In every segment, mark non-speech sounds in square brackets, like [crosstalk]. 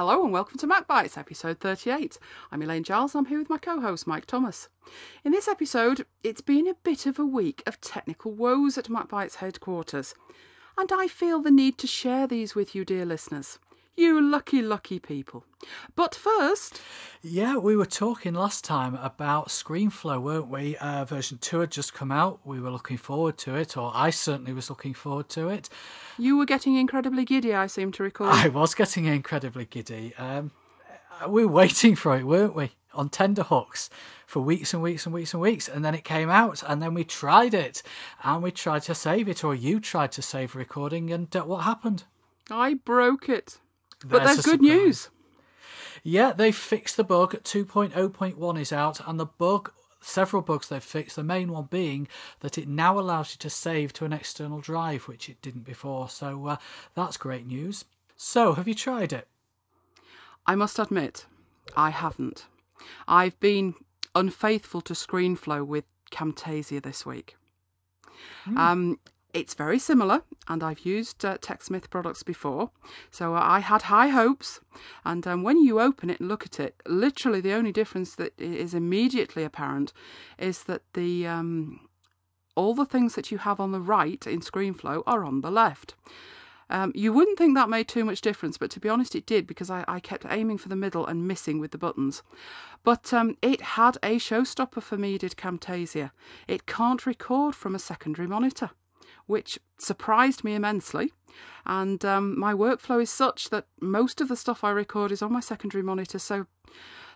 Hello and welcome to Mac Bites, episode 38. I'm Elaine Giles and I'm here with my co host, Mike Thomas. In this episode, it's been a bit of a week of technical woes at Mac Bites headquarters, and I feel the need to share these with you, dear listeners. You lucky, lucky people. But first. Yeah, we were talking last time about ScreenFlow, weren't we? Uh, version 2 had just come out. We were looking forward to it, or I certainly was looking forward to it. You were getting incredibly giddy, I seem to recall. I was getting incredibly giddy. Um, we were waiting for it, weren't we? On tender hooks for weeks and weeks and weeks and weeks. And then it came out, and then we tried it. And we tried to save it, or you tried to save recording, and uh, what happened? I broke it. But there's good surprise. news. Yeah, they fixed the bug. 2.0.1 is out, and the bug, several bugs they've fixed. The main one being that it now allows you to save to an external drive, which it didn't before. So uh, that's great news. So, have you tried it? I must admit, I haven't. I've been unfaithful to ScreenFlow with Camtasia this week. Um, it's very similar, and I've used uh, TechSmith products before, so uh, I had high hopes. And um, when you open it and look at it, literally the only difference that is immediately apparent is that the um, all the things that you have on the right in ScreenFlow are on the left. Um, you wouldn't think that made too much difference, but to be honest, it did because I, I kept aiming for the middle and missing with the buttons. But um, it had a showstopper for me, did Camtasia. It can't record from a secondary monitor, which surprised me immensely. And um, my workflow is such that most of the stuff I record is on my secondary monitor, so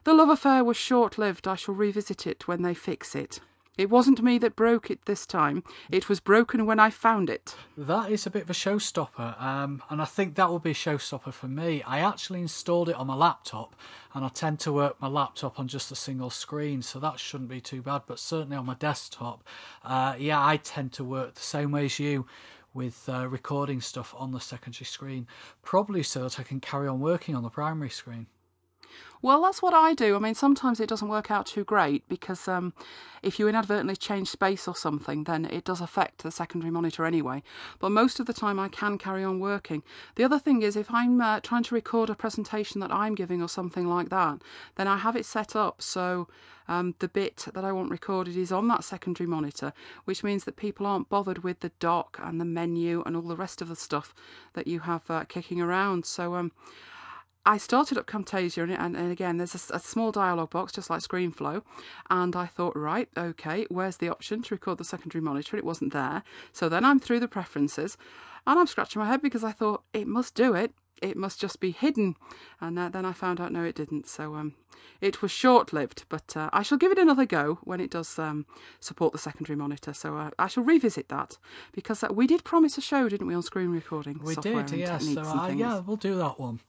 the love affair was short lived. I shall revisit it when they fix it. It wasn't me that broke it this time, it was broken when I found it. That is a bit of a showstopper, um, and I think that will be a showstopper for me. I actually installed it on my laptop, and I tend to work my laptop on just a single screen, so that shouldn't be too bad. But certainly on my desktop, uh, yeah, I tend to work the same way as you with uh, recording stuff on the secondary screen, probably so that I can carry on working on the primary screen. Well, that's what I do. I mean, sometimes it doesn't work out too great because um, if you inadvertently change space or something, then it does affect the secondary monitor anyway. But most of the time, I can carry on working. The other thing is, if I'm uh, trying to record a presentation that I'm giving or something like that, then I have it set up so um, the bit that I want recorded is on that secondary monitor, which means that people aren't bothered with the dock and the menu and all the rest of the stuff that you have uh, kicking around. So, um, I started up Camtasia and, and, and again there's a small dialog box just like ScreenFlow and I thought right okay where's the option to record the secondary monitor? It wasn't there. So then I'm through the preferences and I'm scratching my head because I thought it must do it. It must just be hidden. And uh, then I found out no it didn't. So um, it was short lived but uh, I shall give it another go when it does um, support the secondary monitor. So uh, I shall revisit that because uh, we did promise a show didn't we on screen recording We software did, and. So uh, yeah, we'll do that one.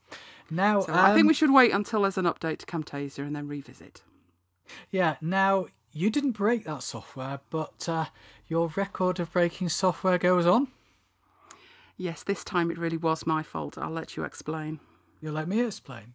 Now, So I think um, we should wait until there's an update to Camtasia and then revisit. Yeah, now you didn't break that software, but uh, your record of breaking software goes on. Yes, this time it really was my fault. I'll let you explain. You'll let me explain.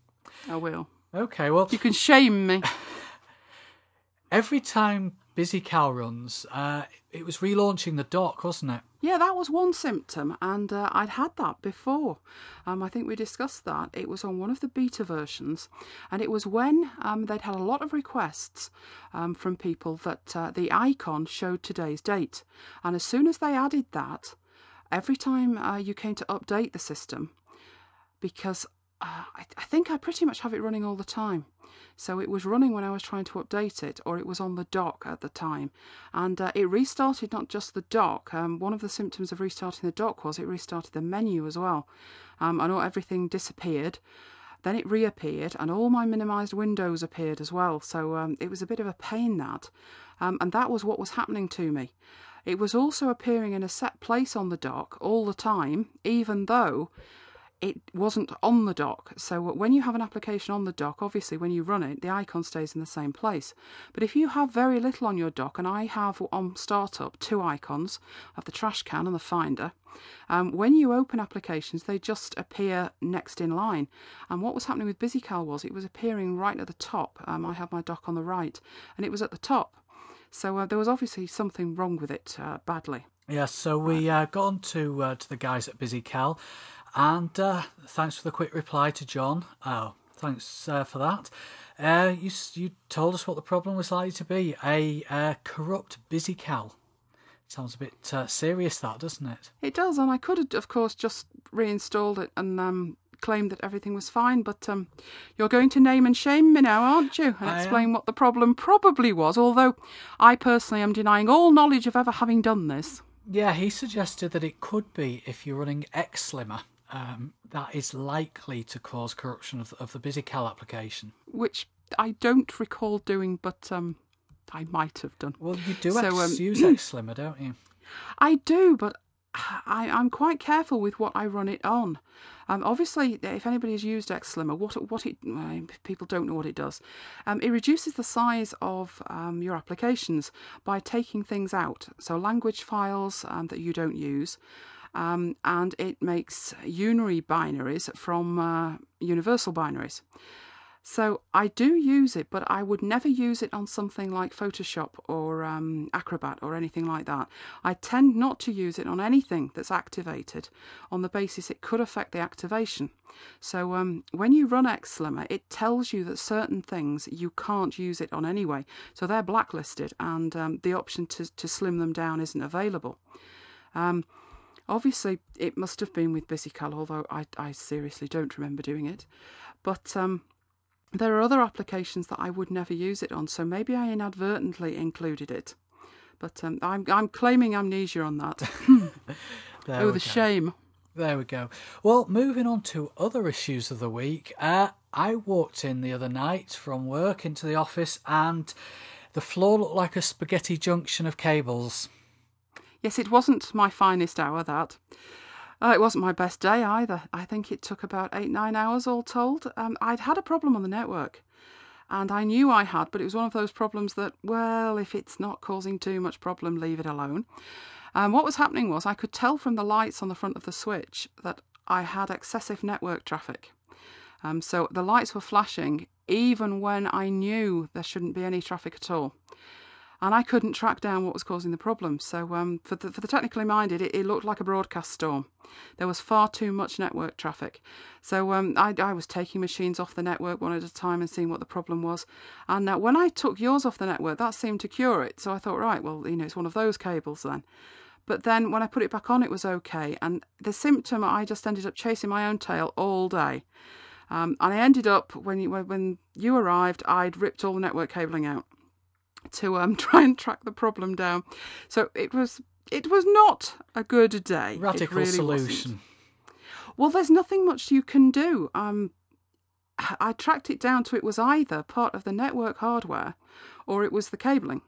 I will. Okay, well, You can shame me. [laughs] every time BusyCal runs, uh, it was relaunching the dock, wasn't it? Yeah, that was one symptom, and uh, I'd had that before. Um, I think we discussed that. It was on one of the beta versions, and it was when um, they'd had a lot of requests um, from people that uh, the icon showed today's date. And as soon as they added that, every time uh, you came to update the system, because uh, I, I think I pretty much have it running all the time. So it was running when I was trying to update it, or it was on the dock at the time. And uh, it restarted not just the dock. Um, one of the symptoms of restarting the dock was it restarted the menu as well. Um, I know everything disappeared. Then it reappeared, and all my minimized windows appeared as well. So um, it was a bit of a pain that. Um, and that was what was happening to me. It was also appearing in a set place on the dock all the time, even though it wasn't on the dock. So when you have an application on the dock, obviously when you run it, the icon stays in the same place. But if you have very little on your dock, and I have on startup two icons of the trash can and the finder, um, when you open applications, they just appear next in line. And what was happening with BusyCal was it was appearing right at the top. Um, I have my dock on the right, and it was at the top. So uh, there was obviously something wrong with it uh, badly. Yes, so we uh, got on to uh, to the guys at BusyCal, and uh, thanks for the quick reply to John. Oh, thanks uh, for that. Uh, you you told us what the problem was likely to be a uh, corrupt BusyCal. Sounds a bit uh, serious, that doesn't it? It does, and I could have, of course, just reinstalled it and um, claimed that everything was fine. But um, you're going to name and shame me now, aren't you? And I explain am. what the problem probably was. Although I personally am denying all knowledge of ever having done this. Yeah, he suggested that it could be if you're running XSlimmer. Um, that is likely to cause corruption of, of the BusyCal application. which I don't recall doing, but um, I might have done. Well, you do So, um, use XSlimmer, [clears throat] don't you? I do, but I, I'm quite careful with what I run it on. Um, obviously, if anybody's used XSlimmer, what what it uh, people don't know what it does. Um, it reduces the size of um, your applications by taking things out, so language files um, that you don't use, um, and it makes unary binaries from uh, universal binaries. So I do use it, but I would never use it on something like Photoshop or um, Acrobat or anything like that. I tend not to use it on anything that's activated on the basis it could affect the activation. So um, when you run XSlimmer, it tells you that certain things you can't use it on anyway. So they're blacklisted and um, the option to, to slim them down isn't available. Um, obviously, it must have been with BusyCal, although I, I seriously don't remember doing it. But um, there are other applications that I would never use it on, so maybe I inadvertently included it. But um, I'm I'm claiming amnesia on that. [laughs] Oh, the go. shame! There we go. Well, moving on to other issues of the week. Uh, I walked in the other night from work into the office and the floor looked like a spaghetti junction of cables. Yes, it wasn't my finest hour. That uh, it wasn't my best day either. I think it took about eight nine hours all told. Um, I'd had a problem on the network, and I knew I had, but it was one of those problems that well, if it's not causing too much problem, leave it alone. Um, what was happening was I could tell from the lights on the front of the switch that I had excessive network traffic. Um, so the lights were flashing even when I knew there shouldn't be any traffic at all. And I couldn't track down what was causing the problem. So, um, for, the, for the technically minded, it, it looked like a broadcast storm. There was far too much network traffic. So, um, I, I was taking machines off the network one at a time and seeing what the problem was. And uh, when I took yours off the network, that seemed to cure it. So I thought, right, well, you know, it's one of those cables then. But then when I put it back on, it was okay. And the symptom, I just ended up chasing my own tail all day. Um, and I ended up when you when you arrived, I'd ripped all the network cabling out to um, [laughs] try and track the problem down. So it was it was not a good day. Radical really solution. wasn't. Well, there's nothing much you can do. Um, I tracked it down to it was either part of the network hardware or it was the cabling.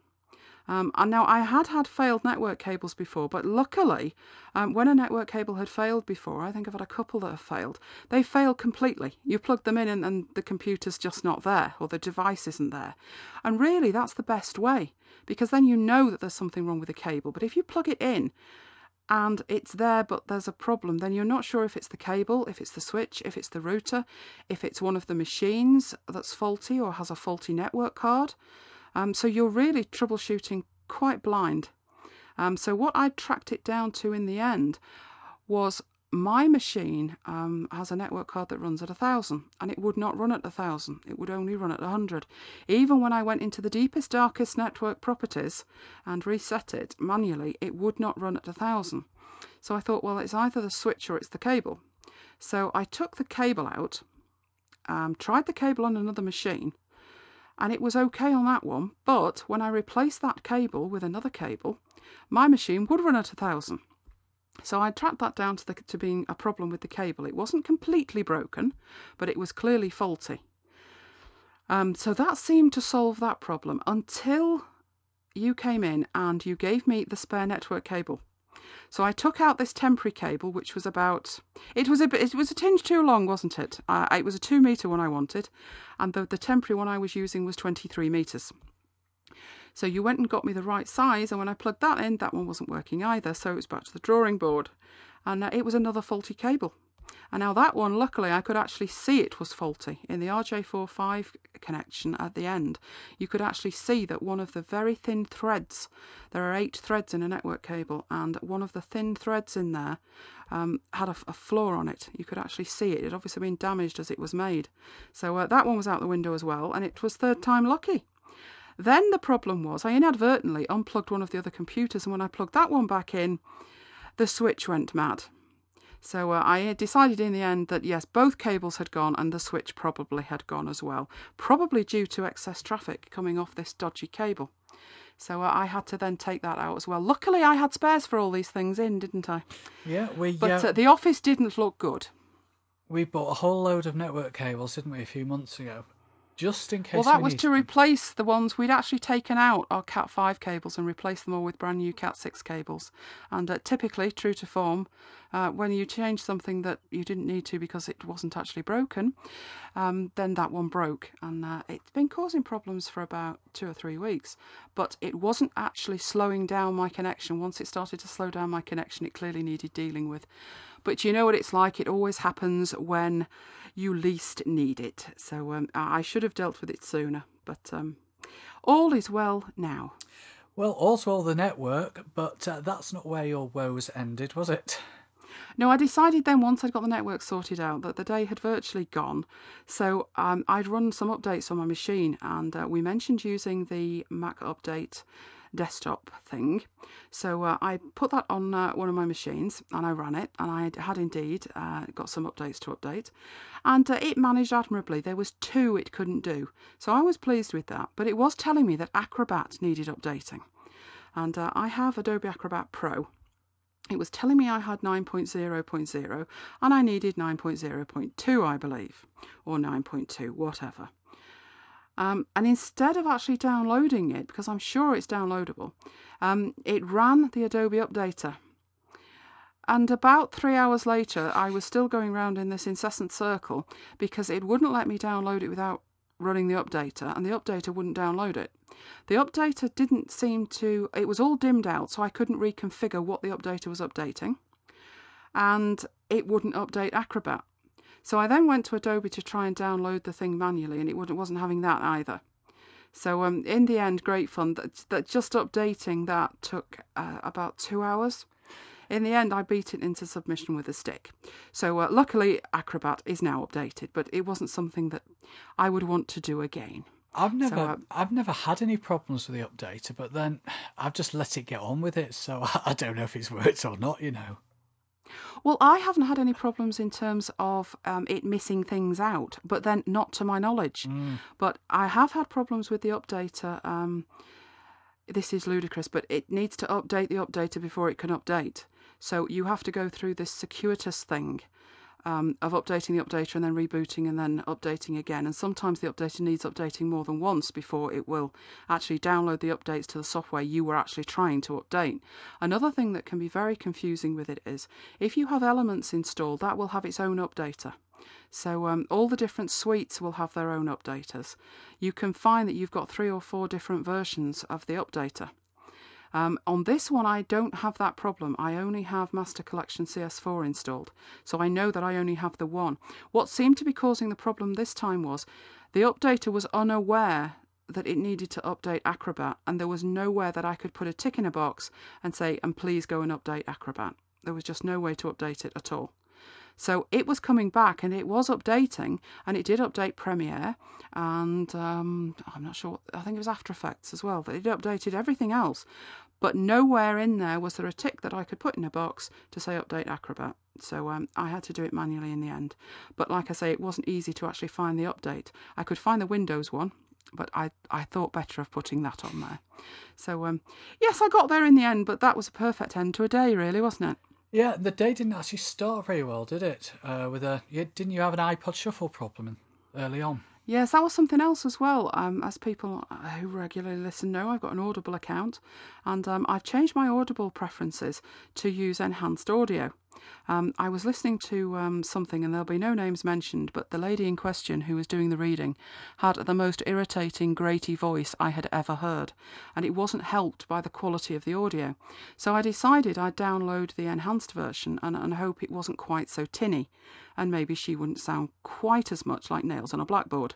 Um, and now I had had failed network cables before, but luckily, um, when a network cable had failed before, I think I've had a couple that have failed, they fail completely. You plug them in and, and the computer's just not there, or the device isn't there. And really, that's the best way, because then you know that there's something wrong with the cable. But if you plug it in and it's there but there's a problem, then you're not sure if it's the cable, if it's the switch, if it's the router, if it's one of the machines that's faulty or has a faulty network card. Um, so you're really troubleshooting quite blind. Um, so what I tracked it down to in the end was my machine um, has a network card that runs at a thousand, and it would not run at a thousand. It would only run at a hundred. Even when I went into the deepest, darkest network properties and reset it manually, it would not run at a thousand. So I thought, well, it's either the switch or it's the cable. So I took the cable out, um, tried the cable on another machine, and it was okay on that one. But when I replaced that cable with another cable, my machine would run at a thousand. So I tracked that down to, the, to being a problem with the cable. It wasn't completely broken, but it was clearly faulty. Um, so that seemed to solve that problem until you came in and you gave me the spare network cable. So I took out this temporary cable, which was about it was a bit it was a tinge too long, wasn't it? Uh, it was a two meter one I wanted, and the the temporary one I was using was twenty three meters. So you went and got me the right size, and when I plugged that in, that one wasn't working either. So it was back to the drawing board, and uh, it was another faulty cable. And now that one, luckily, I could actually see it was faulty. In the RJ45 connection at the end, you could actually see that one of the very thin threads, there are eight threads in a network cable, and one of the thin threads in there um, had a, a, flaw on it. You could actually see it. It had obviously been damaged as it was made. So uh, that one was out the window as well, and it was third time lucky. Then the problem was I inadvertently unplugged one of the other computers, and when I plugged that one back in, the switch went mad. So uh, I decided in the end that yes, both cables had gone and the switch probably had gone as well, probably due to excess traffic coming off this dodgy cable. So uh, I had to then take that out as well. Luckily, I had spares for all these things in, didn't I? Yeah, we. But uh, uh, the office didn't look good. We bought a whole load of network cables, didn't we, a few months ago? Just in case. Well, that we was to them. replace the ones we'd actually taken out our Cat 5 cables and replace them all with brand new Cat 6 cables. And uh, typically, true to form, uh, when you change something that you didn't need to because it wasn't actually broken, um, then that one broke. And uh, it's been causing problems for about two or three weeks. But it wasn't actually slowing down my connection. Once it started to slow down my connection, it clearly needed dealing with. But you know what it's like, it always happens when you least need it. So um, I should have dealt with it sooner, but um, all is well now. Well, well the network, but uh, that's not where your woes ended, was it? No, I decided then once I'd got the network sorted out that the day had virtually gone. So um, I'd run some updates on my machine, and uh, we mentioned using the MacUpdate desktop thing. So uh, I put that on uh, one of my machines and I ran it, and I had indeed uh, got some updates to update, and uh, it managed admirably. There was two it couldn't do, so I was pleased with that. But it was telling me that Acrobat needed updating, and uh, I have Adobe Acrobat Pro. It was telling me I had 9.0.0 and I needed 9.0.2, I believe, or 9.2, whatever. Um, and instead of actually downloading it, because I'm sure it's downloadable, um, it ran the Adobe Updater. And about three hours later, I was still going around in this incessant circle because it wouldn't let me download it without running the updater, and the updater wouldn't download it. The updater didn't seem to, it was all dimmed out, so I couldn't reconfigure what the updater was updating, and it wouldn't update Acrobat. So I then went to Adobe to try and download the thing manually, and it wasn't having that either. So um, in the end, great fun. That, that just updating that took uh, about two hours. In the end, I beat it into submission with a stick. So uh, luckily, Acrobat is now updated, but it wasn't something that I would want to do again. I've never, so, uh, I've never had any problems with the updater, but then I've just let it get on with it. So [laughs] I don't know if it's worked or not. You know. Well, I haven't had any problems in terms of um, it missing things out, but then not to my knowledge. Mm. But I have had problems with the updater. Um, this is ludicrous, but it needs to update the updater before it can update. So you have to go through this circuitous thing um, of updating the updater and then rebooting and then updating again. And sometimes the updater needs updating more than once before it will actually download the updates to the software you were actually trying to update. Another thing that can be very confusing with it is if you have elements installed, that will have its own updater. So um, all the different suites will have their own updaters. You can find that you've got three or four different versions of the updater. Um, on this one, I don't have that problem. I only have Master Collection CS4 installed, so I know that I only have the one. What seemed to be causing the problem this time was the updater was unaware that it needed to update Acrobat, and there was nowhere that I could put a tick in a box and say, and please go and update Acrobat. There was just no way to update it at all. So it was coming back and it was updating, and it did update Premiere, and um, I'm not sure, I think it was After Effects as well, but it updated everything else. But nowhere in there was there a tick that I could put in a box to say update Acrobat. So um, I had to do it manually in the end. But like I say, it wasn't easy to actually find the update. I could find the Windows one, but I, I thought better of putting that on there. So um, yes, I got there in the end, but that was a perfect end to a day, really, wasn't it? Yeah, the day didn't actually start very well, did it? Uh, with a, didn't you have an iPod Shuffle problem early on? Yes, that was something else as well. Um, as people who regularly listen know, I've got an Audible account, and um, I've changed my Audible preferences to use enhanced audio. Um, I was listening to um, something, and there'll be no names mentioned, but the lady in question who was doing the reading had the most irritating, grating voice I had ever heard, and it wasn't helped by the quality of the audio. So I decided I'd download the enhanced version and, and hope it wasn't quite so tinny, and maybe she wouldn't sound quite as much like nails on a blackboard.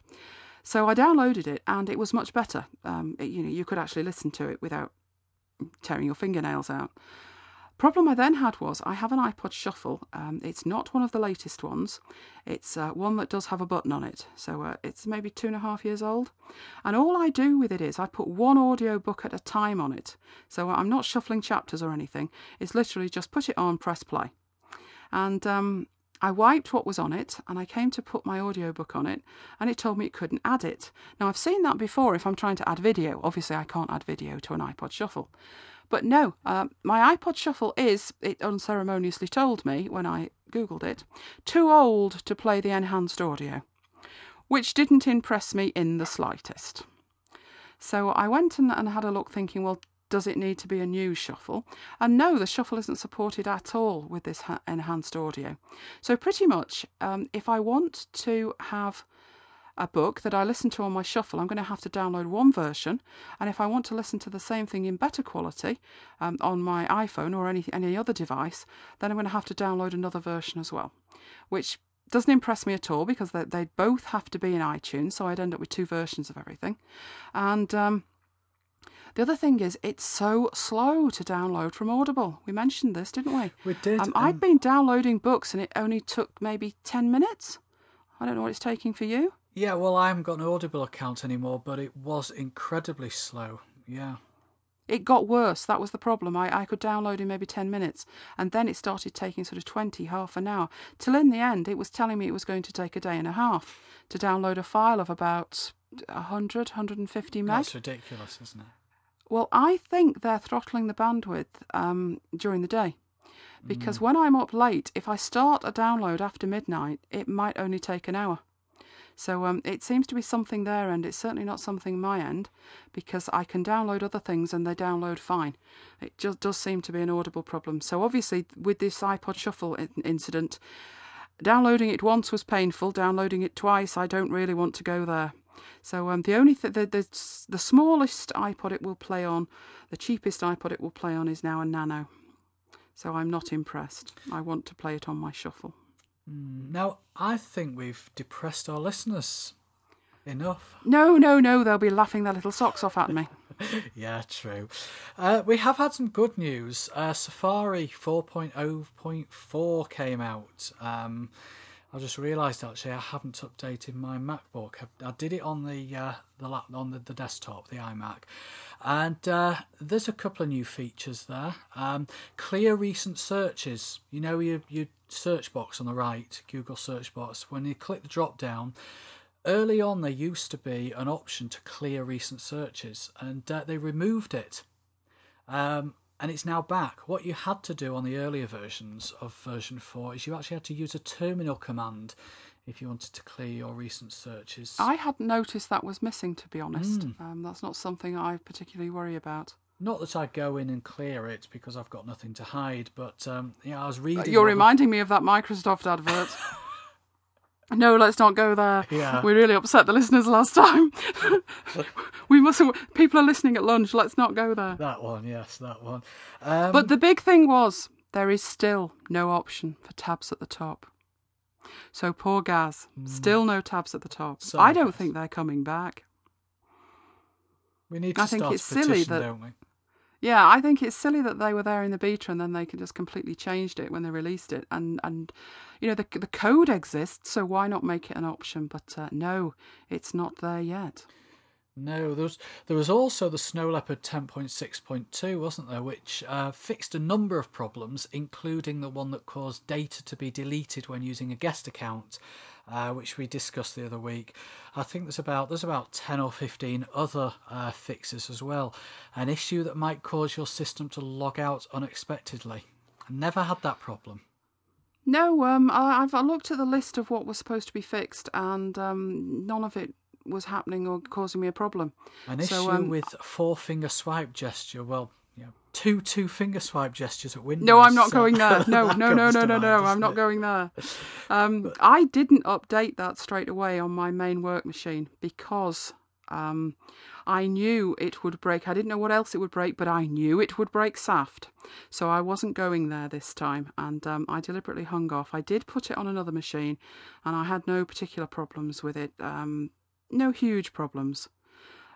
So I downloaded it, and it was much better. Um, it, you know, you could actually listen to it without tearing your fingernails out. Problem I then had was I have an iPod Shuffle. Um, it's not one of the latest ones. It's uh, one that does have a button on it. So uh, it's maybe two and a half years old. And all I do with it is I put one audio book at a time on it. So I'm not shuffling chapters or anything. It's literally just put it on, press play. And um, I wiped what was on it and I came to put my audiobook on it and it told me it couldn't add it. Now I've seen that before if I'm trying to add video. Obviously I can't add video to an iPod Shuffle. But no, uh, my iPod Shuffle is, it unceremoniously told me when I Googled it, too old to play the enhanced audio, which didn't impress me in the slightest. So I went and, and had a look thinking, well, does it need to be a new shuffle? And no, the shuffle isn't supported at all with this ha- enhanced audio. So, pretty much, um, if I want to have a book that I listen to on my shuffle, I'm going to have to download one version. And if I want to listen to the same thing in better quality um, on my iPhone or any, any other device, then I'm going to have to download another version as well, which doesn't impress me at all because they, they both have to be in iTunes. So I'd end up with two versions of everything. And um, the other thing is, it's so slow to download from Audible. We mentioned this, didn't we? We did. Um, I'd been downloading books and it only took maybe 10 minutes. I don't know what it's taking for you. Yeah, well, I haven't got an Audible account anymore, but it was incredibly slow. Yeah. It got worse. That was the problem. I, I could download in maybe 10 minutes, and then it started taking sort of 20, half an hour, till in the end it was telling me it was going to take a day and a half to download a file of about 100, 150 meg. That's ridiculous, isn't it? Well, I think they're throttling the bandwidth um, during the day. Because when I'm up late, if I start a download after midnight, it might only take an hour. So um, it seems to be something there, and it's certainly not something my end because I can download other things and they download fine. It just does seem to be an audible problem. So obviously, with this iPod Shuffle in- incident, downloading it once was painful. Downloading it twice, I don't really want to go there. So um, the only th- the, the the smallest iPod it will play on, the cheapest iPod it will play on is now a Nano. So I'm not impressed. I want to play it on my Shuffle. Now, I think we've depressed our listeners enough. No, no, no, they'll be laughing their little socks off at me. [laughs] Yeah, true. Uh, we have had some good news. Uh, Safari 4.0.4 came out. Um, I just realised actually I haven't updated my MacBook. I, did it on the uh, the lap on the, the desktop, the iMac, and uh, there's a couple of new features there. Um, clear recent searches. You know your your search box on the right, Google search box. When you click the drop down, early on there used to be an option to clear recent searches, and uh, they removed it. Um, and it's now back. What you had to do on the earlier versions of version 4 is you actually had to use a terminal command if you wanted to clear your recent searches. I hadn't noticed that was missing, to be honest. Um, that's not something I particularly worry about. Not that I go in and clear it because I've got nothing to hide, but um, yeah, I was reading. You're reminding me of that Microsoft advert. [laughs] no, let's not go there. Yeah. We really upset the listeners last time. [laughs] we mustn't. People are listening at lunch. Let's not go there. that one, yes, that one. Um, But the big thing was there is still no option for tabs at the top. So poor Gaz, still no tabs at the top. I don't think they're coming back. we need to I think start it's a petition, silly that- don't we? Yeah, I think it's silly that they were there in the beta and then they just completely changed it when they released it. And and you know the the code exists, so why not make it an option? But uh, no, it's not there yet. No, there was there was also the Snow Leopard 10.6.2, wasn't there, which uh, fixed a number of problems, including the one that caused data to be deleted when using a guest account, uh, which we discussed the other week. I think there's about there's about 10 or 15 other uh, fixes as well. An issue that might cause your system to log out unexpectedly. I never had that problem. No, um, I, I've I looked at the list of what was supposed to be fixed, and um, none of it was happening or causing me a problem. An So, issue um, with four finger swipe gesture. Well, you know, two two finger swipe gestures at Windows. No, I'm not so- going there. [laughs] No, That no, no, no, no, mind, no. I'm not it? going there. [laughs] Um, I didn't update that straight away on my main work machine because um, I knew it would break. I didn't know what else it would break, but I knew it would break SAFT. So I wasn't going there this time, and um, I deliberately hung off. I did put it on another machine, and I had no particular problems with it. Um, no huge problems.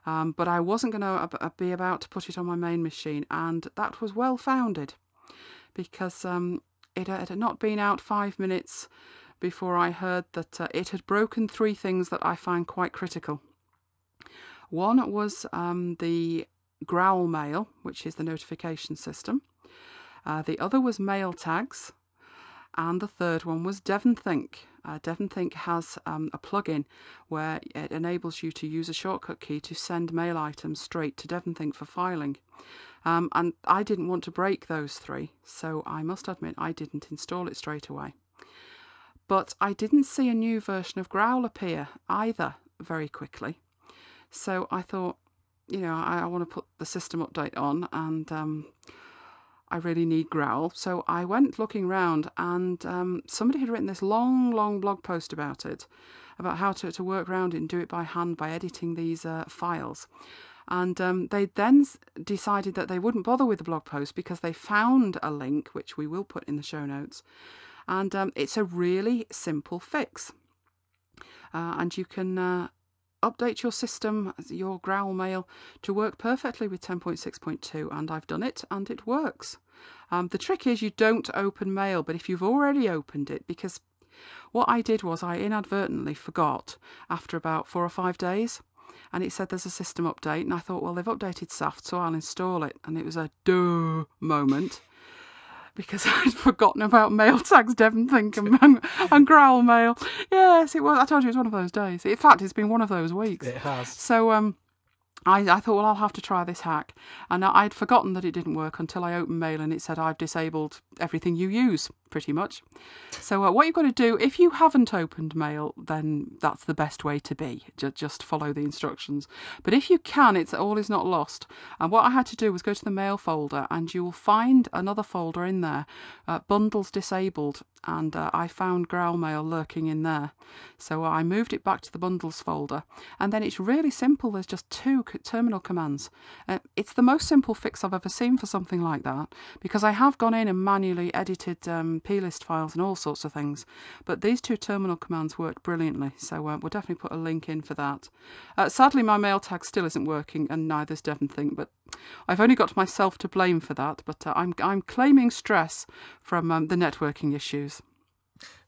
Um, but I wasn't going to be about to put it on my main machine, and that was well founded because um, it had not been out five minutes before I heard that uh, it had broken three things that I find quite critical. One was um, the Growl Mail, which is the notification system. Uh, the other was MailTags, and the third one was DevonThink. Uh, DevonThink has um, a plugin where it enables you to use a shortcut key to send mail items straight to DevonThink for filing. Um, and I didn't want to break those three, so I must admit I didn't install it straight away. But I didn't see a new version of Growl appear either very quickly. So I thought, you know, I, I want to put the system update on and um, I really need Growl. So I went looking around and um, somebody had written this long, long blog post about it, about how to, to work around it and do it by hand by editing these uh, files. And um, they then decided that they wouldn't bother with the blog post because they found a link, which we will put in the show notes. And um, it's a really simple fix. Uh, and you can uh, update your system, your Growl Mail, to work perfectly with 10.6.2. And I've done it and it works. Um, the trick is you don't open mail, but if you've already opened it, because what I did was I inadvertently forgot after about four or five days and it said there's a system update and I thought well they've updated SAFT so I'll install it and it was a duh moment because [laughs] I'd forgotten about MailTags Devon Think and, and, and Growl Mail. Yes it was I told you it was one of those days. In fact it's been one of those weeks. It has. so um, I, I thought, well, I'll have to try this hack. And I'd forgotten that it didn't work until I opened Mail and it said, I've disabled everything you use, pretty much. So, uh, what you've got to do, if you haven't opened Mail, then that's the best way to be. Ju- just follow the instructions. But if you can, it's all is not lost. And what I had to do was go to the Mail folder, and you will find another folder in there, uh, Bundles Disabled. And uh, I found Growl Mail lurking in there. So I moved it back to the Bundles folder. And then it's really simple. There's just two terminal commands. Uh, it's the most simple fix I've ever seen for something like that because I have gone in and manually edited um, plist files and all sorts of things. But these two terminal commands worked brilliantly. So uh, we'll definitely put a link in for that. Uh, sadly, my mail tag still isn't working, and neither's DevonThink. But I've only got myself to blame for that. But uh, I'm I'm claiming stress from um, the networking issues.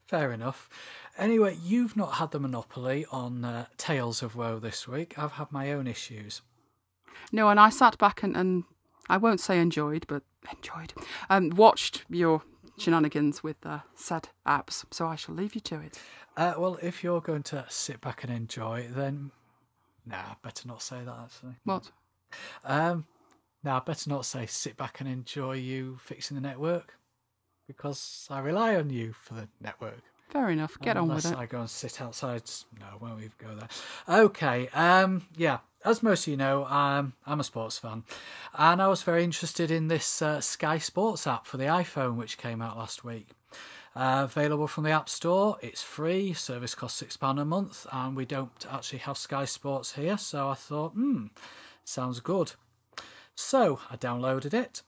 Fair enough. Anyway, you've not had the monopoly on uh, Tales of Woe this week. I've had my own issues. No, and I sat back and, and I won't say enjoyed, but enjoyed, um, watched your shenanigans with uh, said apps. So I shall leave you to it. Uh, well, if you're going to sit back and enjoy, then nah, better not say that actually. What? Um, nah, better not say sit back and enjoy you fixing the network because I rely on you for the network. Fair enough. Get on with Unless it. I go and sit outside. No, won't even go there. Okay. Um. Yeah. As most of you know, um, I'm a sports fan, and I was very interested in this uh, Sky Sports app for the iPhone, which came out last week. Uh, available from the App Store. It's free. Service costs six pound a month, and we don't actually have Sky Sports here, so I thought, hmm, sounds good. So I downloaded it.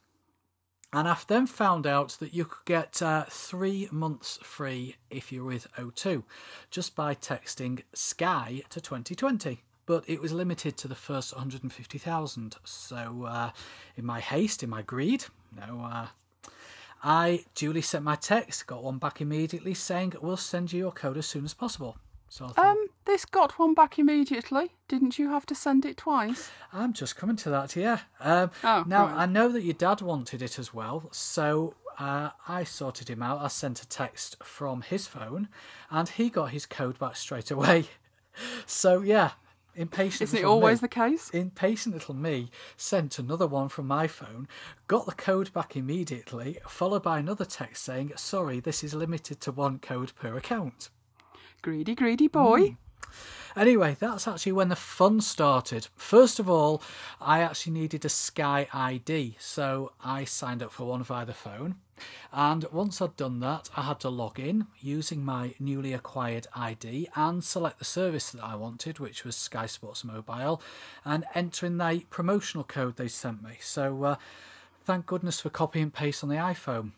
And I've then found out that you could get uh, three months free if you're with O2 just by texting Sky to 2020. But it was limited to the first 150,000. So, uh, in my haste, in my greed, no, uh, I duly sent my text, got one back immediately saying, We'll send you your code as soon as possible. So I thought, Um, this got one back immediately. Didn't you have to send it twice? I'm just coming to that, yeah. Um, Oh, now, right. I know that your dad wanted it as well, so uh, I sorted him out. I sent a text from his phone, and he got his code back straight away. [laughs] so, yeah, impatient. Isn't it always me, the case? Impatient little me sent another one from my phone, got the code back immediately, followed by another text saying, Sorry, this is limited to one code per account. Greedy, greedy boy. Anyway, that's actually when the fun started. First of all, I actually needed a Sky ID, so I signed up for one via the phone. And once I'd done that, I had to log in using my newly acquired ID and select the service that I wanted, which was Sky Sports Mobile, and enter in the promotional code they sent me. So, uh, thank goodness for copy and paste on the iPhone.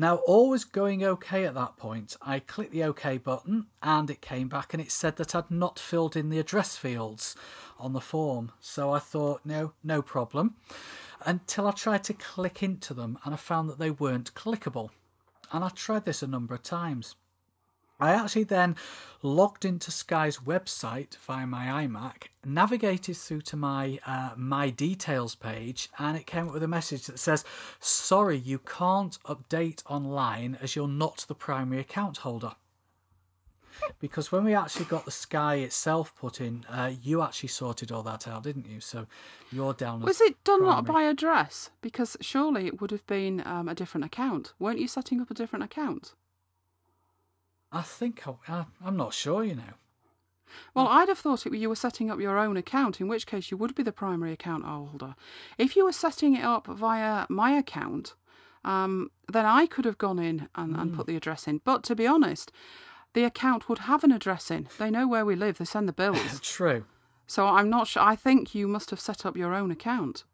Now, all was going okay at that point. I clicked the OK button and it came back and it said that I'd not filled in the address fields on the form. So I thought, no, no problem. Until I tried to click into them and I found that they weren't clickable. And I tried this a number of times. I actually then logged into Sky's website via my iMac, navigated through to my uh, My Details page, and it came up with a message that says, Sorry, you can't update online as you're not the primary account holder. Because when we actually got the Sky itself put in, uh, you actually sorted all that out, didn't you? So you're down. Was it done not by address? Because surely it would have been um, a different account. Weren't you setting up a different account? I think I, am not sure. You know. Well, I'd have thought it, you were setting up your own account, in which case you would be the primary account holder. If you were setting it up via my account, um, then I could have gone in and, and put the address in. But to be honest, the account would have an address in. They know where we live. They send the bills. [laughs] True. So I'm not sure. I think you must have set up your own account.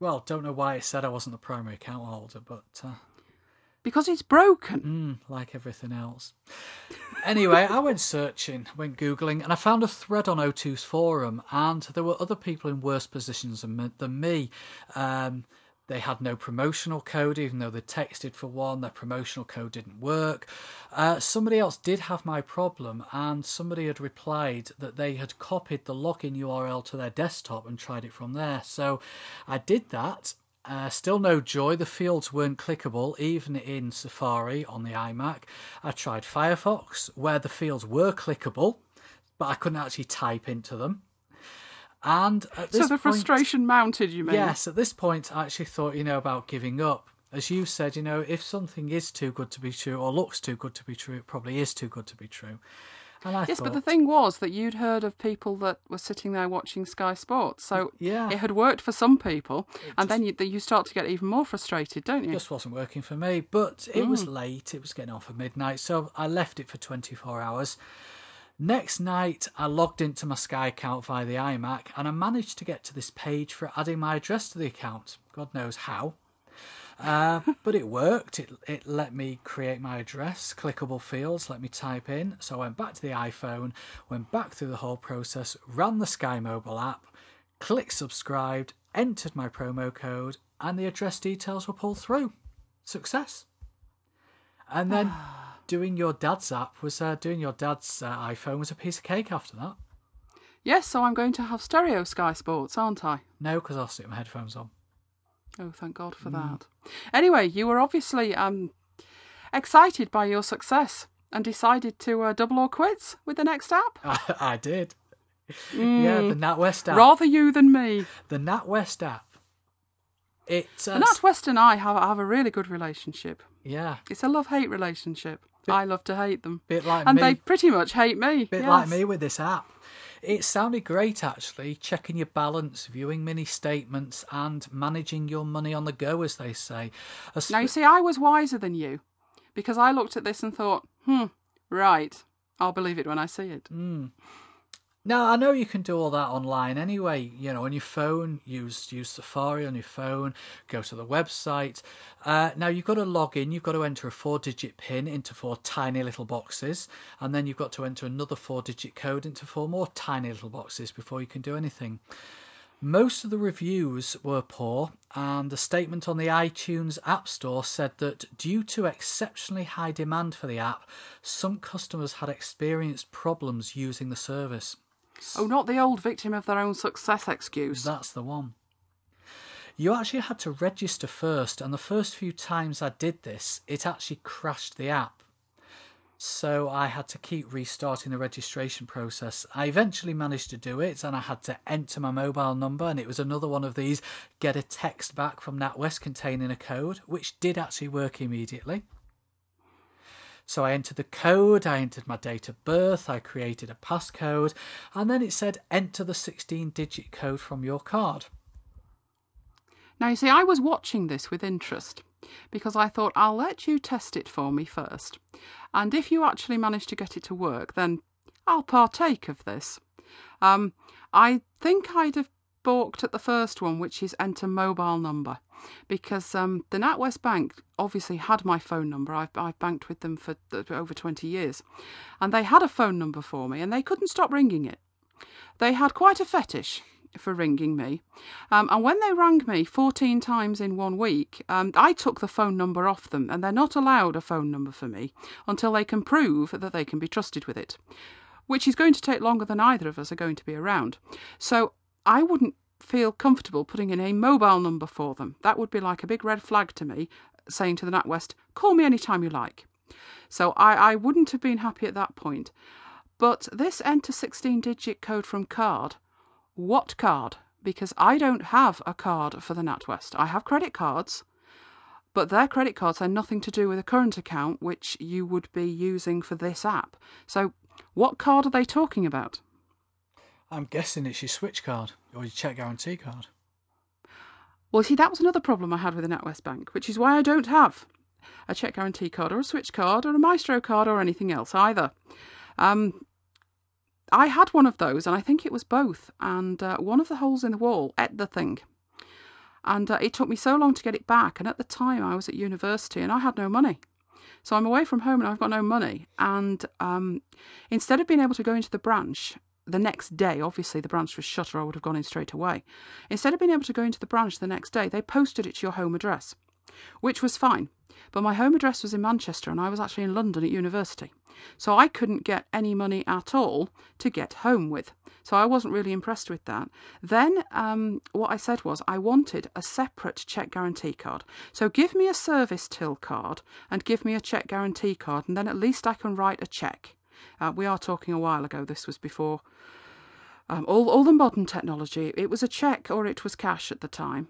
Well, don't know why it said I wasn't the primary account holder, but uh, because it's broken. Mm, like everything else. anyway, I went searching, went Googling, and I found a thread on O2's forum, and there were other people in worse positions than, me. Um, they had no promotional code, even though they texted for one. Their promotional code didn't work. Uh, somebody else did have my problem, and somebody had replied that they had copied the login URL to their desktop and tried it from there. So I did that, uh, still no joy, the fields weren't clickable even in Safari on the iMac. I tried Firefox where the fields were clickable, but I couldn't actually type into them. And so the frustration point, mounted, you mean? Yes, at this point I actually thought, you know, about giving up. As you said, you know, if something is too good to be true or looks too good to be true, it probably is too good to be true yes, thought, but the thing was that you'd heard of people that were sitting there watching Sky Sports, so yeah. it had worked for some people, it and just, then you, you start to get even more frustrated, don't you? It just wasn't working for me. But it mm. was late; it was getting on for midnight, so I left it for 24 hours. Next night, I logged into my Sky account via the iMac, and I managed to get to this page for adding my address to the account. God knows how. Uh, but it worked. It, it let me create my address, clickable fields, let me type in. So I went back to the iPhone, went back through the whole process, ran the Sky Mobile app, clicked subscribed, entered my promo code, and the address details were pulled through. Success. And then [sighs] doing your dad's app was uh, doing your dad's uh, iPhone was a piece of cake after that. Yes, so I'm going to have stereo Sky Sports, aren't I? No, because I'll stick my headphones on. Oh, thank God for mm. that. Anyway, you were obviously um, excited by your success and decided to uh, double or quits with the next app. [laughs] I, I did. Mm. Yeah, the NatWest app. Rather you than me. The NatWest app. It's uh, the NatWest and I have, have a really good relationship. Yeah. It's a love hate relationship. Bit, I love to hate them. Bit like me. and me. they pretty much hate me. Bit yes. like me with this app. It sounded great actually, checking your balance, viewing mini statements, and managing your money on the go, as they say. Sp- now, you see, I was wiser than you because I looked at this and thought, hmm, right, I'll believe it when I see it. Mm. Now I know you can do all that online anyway. You know, on your phone, use use Safari on your phone. Go to the website. Uh, now you've got to log in. You've got to enter a four-digit PIN into four tiny little boxes, and then you've got to enter another four-digit code into four more tiny little boxes before you can do anything. Most of the reviews were poor, and the statement on the iTunes App Store said that due to exceptionally high demand for the app, some customers had experienced problems using the service. Oh, not the old victim of their own success excuse. That's the one. You actually had to register first, and the first few times I did this, it actually crashed the app. So I had to keep restarting the registration process. I eventually managed to do it, and I had to enter my mobile number, and it was another one of these get a text back from NatWest containing a code, which did actually work immediately. So I entered the code, I entered my date of birth, I created a passcode, and then it said enter the 16 digit code from your card. Now, you see, I was watching this with interest because I thought I'll let you test it for me first. And if you actually manage to get it to work, then I'll partake of this. Um, I think I'd have balked at the first one, which is enter mobile number, because um, the NatWest Bank obviously had my phone number. I've, I've banked with them for over 20 years. And they had a phone number for me, and they couldn't stop ringing it. They had quite a fetish for ringing me. Um, and when they rang me 14 times in one week, um, I took the phone number off them, and they're not allowed a phone number for me until they can prove that they can be trusted with it, which is going to take longer than either of us are going to be around. So I wouldn't feel comfortable putting in a mobile number for them. That would be like a big red flag to me, saying to the NatWest, call me anytime you like. So I, I wouldn't have been happy at that point. But this enter 16 digit code from card what card? Because I don't have a card for the NatWest. I have credit cards, but their credit cards have nothing to do with a current account which you would be using for this app. So, what card are they talking about? I'm guessing it's your switch card or your check guarantee card. Well, see, that was another problem I had with the NatWest Bank, which is why I don't have a check guarantee card or a switch card or a Maestro card or anything else either. Um, I had one of those, and I think it was both. And uh, one of the holes in the wall ate the thing. And uh, it took me so long to get it back. And at the time, I was at university and I had no money. So I'm away from home and I've got no money. And um, instead of being able to go into the branch the next day, obviously the branch was shut or I would have gone in straight away. Instead of being able to go into the branch the next day, they posted it to your home address, which was fine. But my home address was in Manchester and I was actually in London at university. So I couldn't get any money at all to get home with. So I wasn't really impressed with that. Then um, what I said was I wanted a separate check guarantee card. So give me a service till card and give me a check guarantee card, and then at least I can write a check. Uh, we are talking a while ago. This was before um, all all the modern technology. It was a check or it was cash at the time,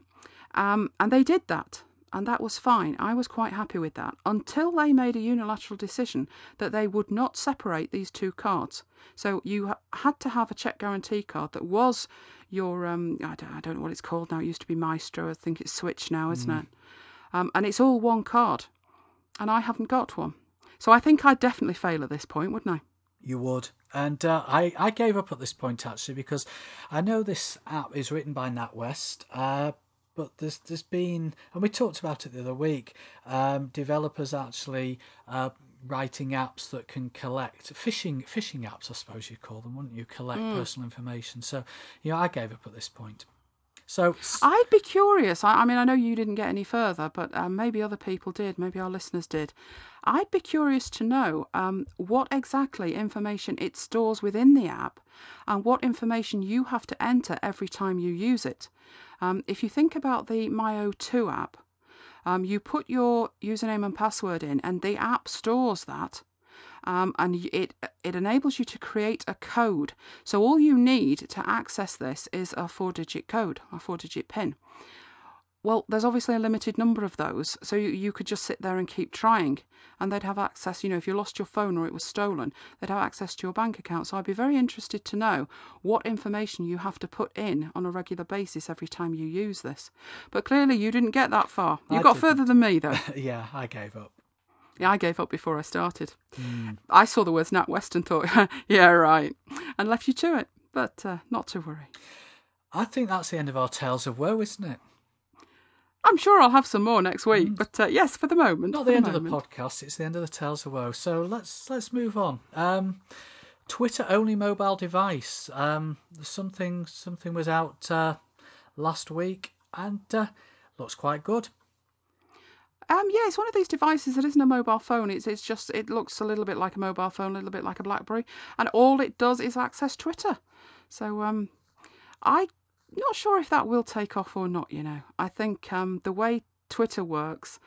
um, and they did that and that was fine. I was quite happy with that until they made a unilateral decision that they would not separate these two cards. So you had to have a check guarantee card that was your um, I don't, I don't know what it's called now. It used to be Maestro. I think it's Switch now, isn't mm. it? Um, and it's all one card, and I haven't got one. So I think I'd definitely fail at this point, wouldn't I? You would. And uh, I, I gave up at this point actually because I know this app is written by NatWest, uh, but there's there's been and we talked about it the other week um, developers actually uh, writing apps that can collect phishing phishing apps I suppose you'd call them wouldn't you collect mm. personal information so yeah I gave up at this point so I'd be curious. I, I mean I know you didn't get any further but uh, maybe other people did. Maybe our listeners did. I'd be curious to know um, what exactly information it stores within the app and what information you have to enter every time you use it. Um, if you think about the MyO2 app, um, you put your username and password in, and the app stores that. Um, and it it enables you to create a code. So all you need to access this is a four-digit code, a four-digit PIN. Well, there's obviously a limited number of those, so you, you could just sit there and keep trying, and they'd have access. You know, if you lost your phone or it was stolen, they'd have access to your bank account. So I'd be very interested to know what information you have to put in on a regular basis every time you use this. But clearly, you didn't get that far. You I got didn't. further than me, though. [laughs] yeah, I gave up. Yeah, I gave up before I started. Mm. I saw the words NatWest and thought, [laughs] yeah, right, and left you to it. But uh, not to worry. I think that's the end of our tales of woe, isn't it? I'm sure I'll have some more next week, mm. but uh, yes, for the moment. Not the, end of the podcast; it's the end of the Tales of Woe. So let's let's move on. Um, Twitter only mobile device. Um, something something was out uh, last week and uh, looks quite good. Um, yeah, it's one of these devices that isn't a mobile phone. It's it's just it looks a little bit like a mobile phone, a little bit like a BlackBerry, and all it does is access Twitter. So um, I'm not sure if that will take off or not, you know. I think um, the way Twitter works,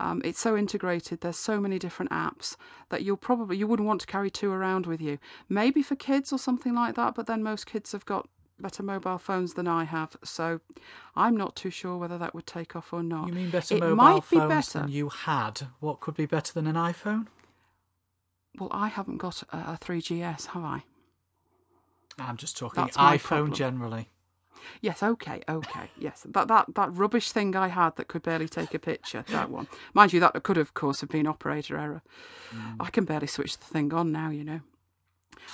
um, it's so integrated. There's so many different apps that you'll probably you wouldn't want to carry two around with you. Maybe for kids or something like that, but then most kids have got better mobile phones than I have, so I'm not too sure whether that would take off or not. You mean better it mobile phones better. than you had? What could be better than an iPhone? Well, I haven't got a, a 3GS, have I? I'm just talking That's iPhone problem. generally. Yes, okay, okay, [laughs] yes. That that that rubbish thing I had that could barely take a picture, that one. Mind you, that could of course have been operator error. Mm. I can barely switch the thing on now, you know.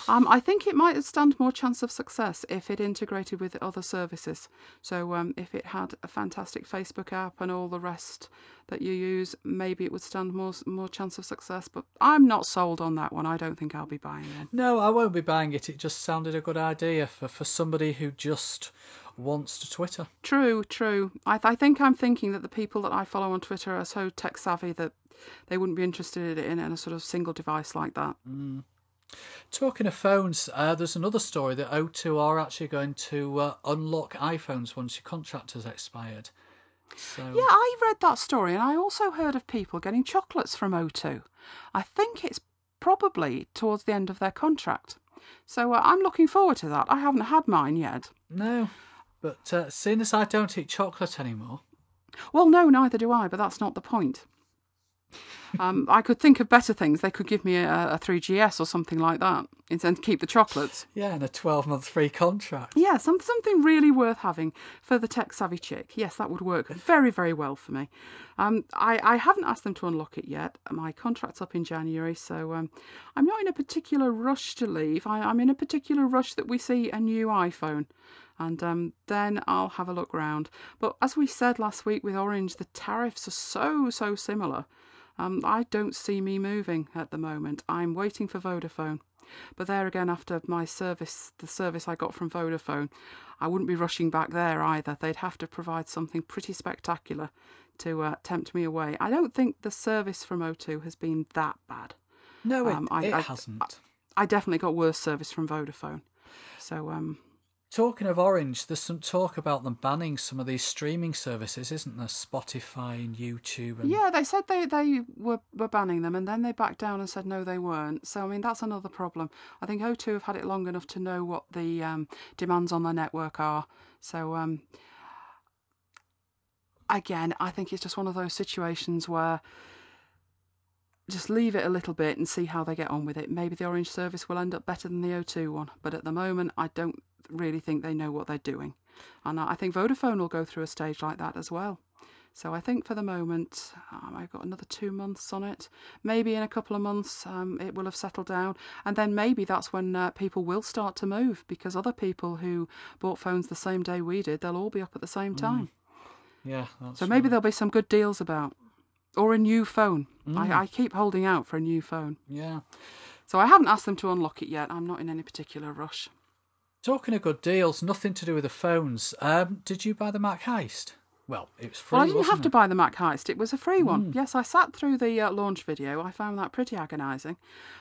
Um, I think it might stand more chance of success if it integrated with other services. So um, if it had a fantastic Facebook app and all the rest that you use, maybe it would stand more more chance of success. But I'm not sold on that one. I don't think I'll be buying it. No, I won't be buying it. It just sounded a good idea for, for somebody who just wants to Twitter. True, true. I, th- I think I'm thinking that the people that I follow on Twitter are so tech savvy that they wouldn't be interested in, in a sort of single device like that. Talking of phones, uh, there's another story that O2 are actually going to uh, unlock iPhones once your contract has expired. So Yeah, I read that story and I also heard of people getting chocolates from O2. I think it's probably towards the end of their contract. So uh, I'm looking forward to that. I haven't had mine yet. no, but uh, seeing as I don't eat chocolate anymore, Well, no, neither do I, but that's not the point. Um, I could think of better things. They could give me a, a 3GS or something like that and keep the chocolates. yeah, and a 12 month free contract. Yeah, some, something really worth having for the tech savvy chick. Yes, that would work very, very well for me. Um, I, I haven't asked them to unlock it yet. My contract's up in January, so um, I'm not in a particular rush to leave. I, I'm in a particular rush that we see a new iPhone. And um, then I'll have a look round. But as we said last week with Orange, the tariffs are so, so similar. Um, I don't see me moving at the moment. I'm waiting for Vodafone. But there again, after my service, the service I got from Vodafone, I wouldn't be rushing back there either. They'd have to provide something pretty spectacular to uh, tempt me away. I don't think the service from O2 has been that bad. No, it, Um, I- it I- hasn't. I definitely got worse service from Vodafone. So, um, Talking of Orange, there's some talk about them banning some of these streaming services, isn't there? Spotify and YouTube. And... yeah, they said they, they were, were banning them and then they backed down and said no, they weren't. So, I mean, that's another problem. I think O2 have had it long enough to know what the um, demands on their network are. So, um, again, I think it's just one of those situations where just leave it a little bit and see how they get on with it. Maybe the Orange service will end up better than the O2 one, but at the moment, I don't really think they know what they're doing. And I think Vodafone will go through a stage like that as well. So I think for the moment, um, I've got another two months on it. Maybe in a couple of months, um, it will have settled down. And then maybe that's when uh, people will start to move because other people who bought phones the same day we did, they'll all be up at the same time. Yeah, that's So maybe right. there'll be some good deals about. Or a new phone. I, I keep holding out for a new phone. Yeah. So I haven't asked them to unlock it yet. I'm not in any particular rush. Talking of good deals, nothing to do with the phones. Um, did you buy the Mac Heist? Well, it was free. Well, I didn't have to buy the Mac Heist. It was a free one. Yes, I sat through the uh, launch video. I found that pretty agonising.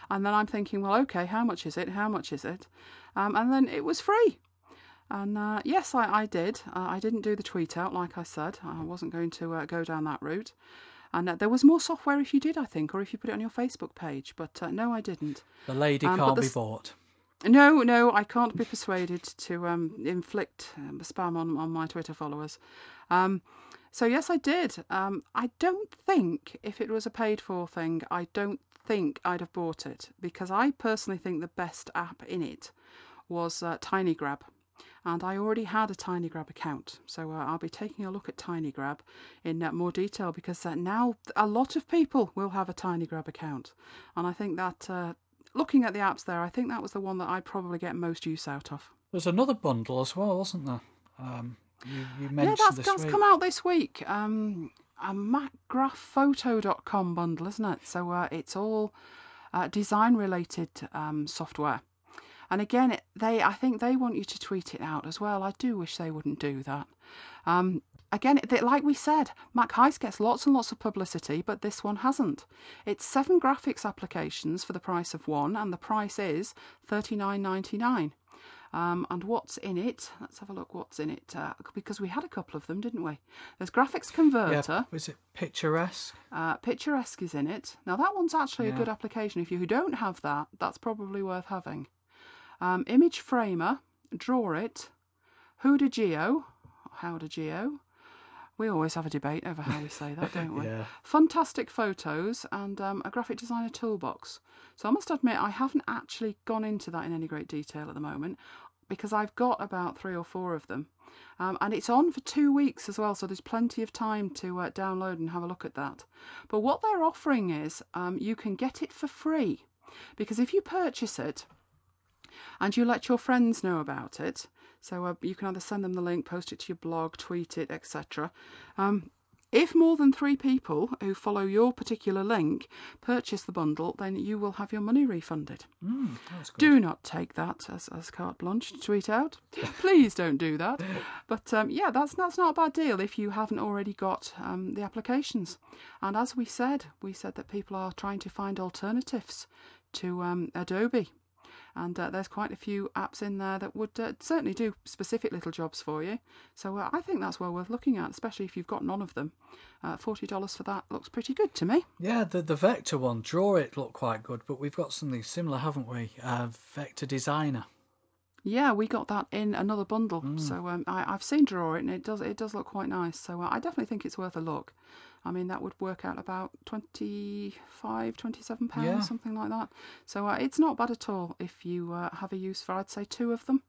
And then I'm thinking, well, okay, how much is it? How much is it? Um, and then it was free. And uh, yes, I, I did. Uh, I didn't do the tweet out, like I said. I wasn't going to uh, go down that route. And uh, there was more software if you did, I think, or if you put it on your Facebook page. But uh, no, I didn't. The lady Um, can't the be bought. No, no, I can't be persuaded to um, inflict um, spam on, on my Twitter followers. Um, so, yes, I did. Um, I don't think if it was a paid for thing, I don't think I'd have bought it because I personally think the best app in it was uh, TinyGrab. And I already had a TinyGrab account. So, uh, I'll be taking a look at TinyGrab in uh, more detail because uh, now a lot of people will have a TinyGrab account. And I think that. Looking at the apps there, I think that was the one that I'd probably get most use out of. There's another bundle as well, wasn't there? Um, you, you Yeah, mentioned that's, this that's week. come out this week. Um, a macgraphphoto.com bundle, isn't it? So uh, it's all uh, design related um, software. And again, it, they I think they want you to tweet it out as well. I do wish they wouldn't do that. Um, again, like we said, Mac Heist gets lots and lots of publicity, but this one hasn't. It's seven graphics applications for the price of one, and the price is thirty nine ninety nine. Um, and what's in it? Let's have a look. What's in it? Uh, because we had a couple of them, didn't we? There's graphics converter. Yeah, was it picturesque? Uh, Picturesque is in it. Now that one's actually a good application. If you don't have that, that's probably worth having. Um, Image Framer, Draw It, HoudahGeo, Howda Geo, We always have a debate over how we say that, don't we? Yeah. Fantastic photos and um, a graphic designer toolbox. So I must admit, I haven't actually gone into that in any great detail at the moment because I've got about three or four of them. Um, and it's on for two weeks as well, so there's plenty of time to uh, download and have a look at that. But what they're offering is um, you can get it for free because if you purchase it and you let your friends know about it, so uh, you can either send them the link, post it to your blog, tweet it, etc. Um, if more than three people who follow your particular link purchase the bundle, then you will have your money refunded. Mm. Do not take that as, as carte blanche to tweet out. [laughs] Please don't do that. But um, yeah, that's that's not a bad deal if you haven't already got um, the applications. And as we said, we said that people are trying to find alternatives to um, Adobe. And uh, there's quite a few apps in there that would uh, certainly do specific little jobs for you. So uh, I think that's well worth looking at, especially if you've got none of them. Uh, $40 for that looks pretty good to me. Yeah, the the vector one, draw it looked quite good, but we've got something similar, haven't we? Uh, vector designer. Yeah, we got that in another bundle. So um, I, I've seen Draw It, and it does it does look quite nice. So uh, I definitely think it's worth a look. I mean, that would work out about 25, 27 pounds, Yeah. something like that. So uh, it's not bad at all if you uh, have a use for, I'd say, two of them,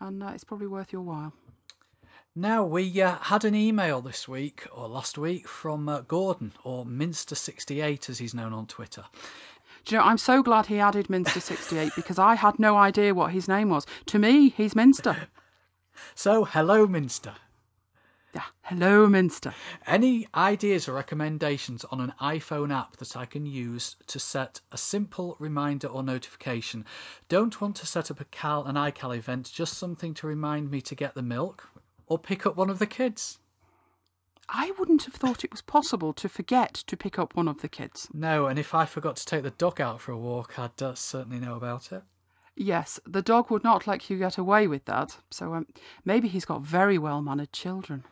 and uh, it's probably worth your while. Now, we uh, had an email this week, or last week, from uh, Gordon, or Minster68 as he's known on Twitter. Do you know, I'm so glad he added Minster 68 because I had no idea what his name was. To me, he's Minster. [laughs] So, hello, Minster. Yeah, hello, Minster. Any ideas or recommendations on an iPhone app that I can use to set a simple reminder or notification? Don't want to set up a Cal an iCal event, just something to remind me to get the milk or pick up one of the kids. I wouldn't have thought it was possible to forget to pick up one of the kids. No, and if I forgot to take the dog out for a walk, I'd uh, certainly know about it. Yes, the dog would not let you get away with that. So um, maybe he's got very well mannered children.